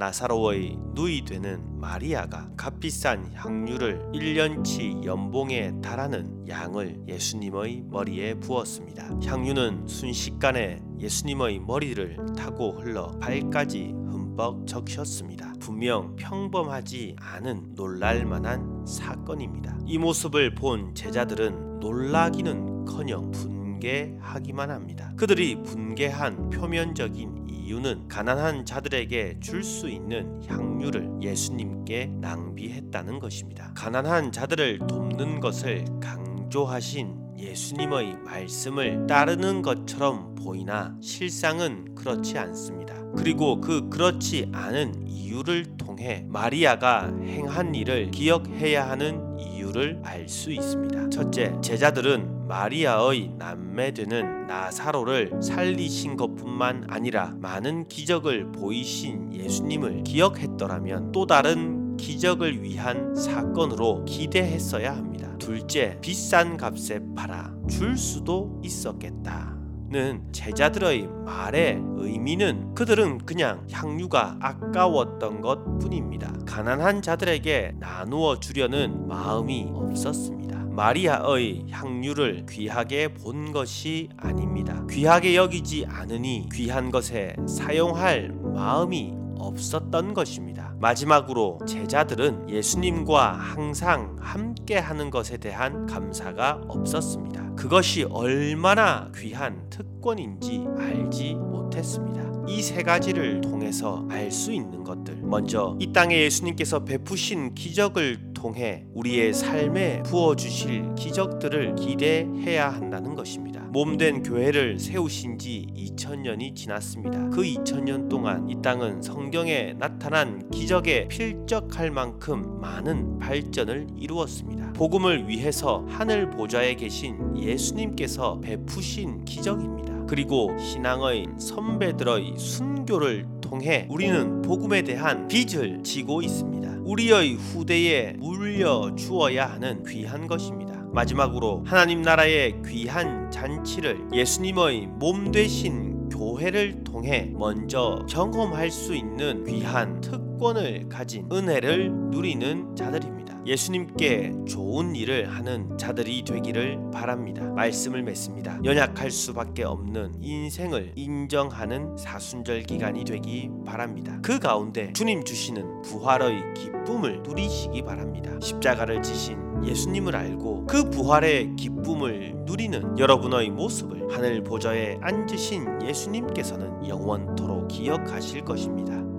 나사로의 누이 되는 마리아가 값비싼 향유를 1년치 연봉에 달하는 양을 예수님의 머리에 부었습니다. 향유는 순식간에 예수님의 머리를 타고 흘러 발까지 흠뻑 적셨습니다. 분명 평범하지 않은 놀랄만한 사건입니다. 이 모습을 본 제자들은 놀라기는커녕 분개하기만 합니다. 그들이 분개한 표면적인 이유는 가난한 자들에게 줄 수 있는 향유를 예수님께 낭비했다는 것입니다. 가난한 자들을 돕는 것을 강조하신 예수님의 말씀을 따르는 것처럼 보이나 실상은 그렇지 않습니다. 그리고 그 그렇지 않은 이유를 통해 마리아가 행한 일을 기억해야 하는 이유를 알 수 있습니다. 첫째, 제자들은 마리아의 남매 되는 나사로를 살리신 것뿐만 아니라 많은 기적을 보이신 예수님을 기억했더라면 또 다른 기적을 위한 사건으로 기대했어야 합니다. 둘째, 비싼 값에 팔아 줄 수도 있었겠다. 는 제자들의 말의 의미는 그들은 그냥 향유가 아까웠던 것 뿐입니다. 가난한 자들에게 나누어 주려는 마음이 없었습니다. 마리아의 향유를 귀하게 본 것이 아닙니다. 귀하게 여기지 않으니 귀한 것에 사용할 마음이 없었던 것입니다. 마지막으로 제자들은 예수님과 항상 함께 하는 것에 대한 감사가 없었습니다. 그것이 얼마나 귀한 특권인지 알지 못했습니다. 이 세 가지를 통해서 알 수 있는 것들. 먼저 이 땅에 예수님께서 베푸신 기적을 통해 우리의 삶에 부어 주실 기적들을 기대해야 한다는 것입니다. 몸된 교회를 세우신 지 2000년이 지났습니다. 그 2000년 동안 이 땅은 성경에 나타난 기적에 필적할 만큼 많은 발전을 이루었습니다. 복음을 위해서 하늘 보좌에 계신 예수님께서 베푸신 기적입니다. 그리고 신앙의 선배들의 순교를 통해 우리는 복음에 대한 빚을 지고 있습니다. 우리의 후대에 물려 주어야 하는 귀한 것입니다. 마지막으로 하나님 나라의 귀한 잔치를 예수님의 몸 되신 교회를 통해 먼저 경험할 수 있는 귀한 특권을 가진 은혜를 누리는 자들입니다. 예수님께 좋은 일을 하는 자들이 되기를 바랍니다. 말씀을 맺습니다. 연약할 수밖에 없는 인생을 인정하는 사순절 기간이 되기 바랍니다. 그 가운데 주님 주시는 부활의 기쁨을 누리시기 바랍니다. 십자가를 지신 예수님을 알고 그 부활의 기쁨을 누리는 여러분의 모습을 하늘 보좌에 앉으신 예수님께서는 영원토록 기억하실 것입니다.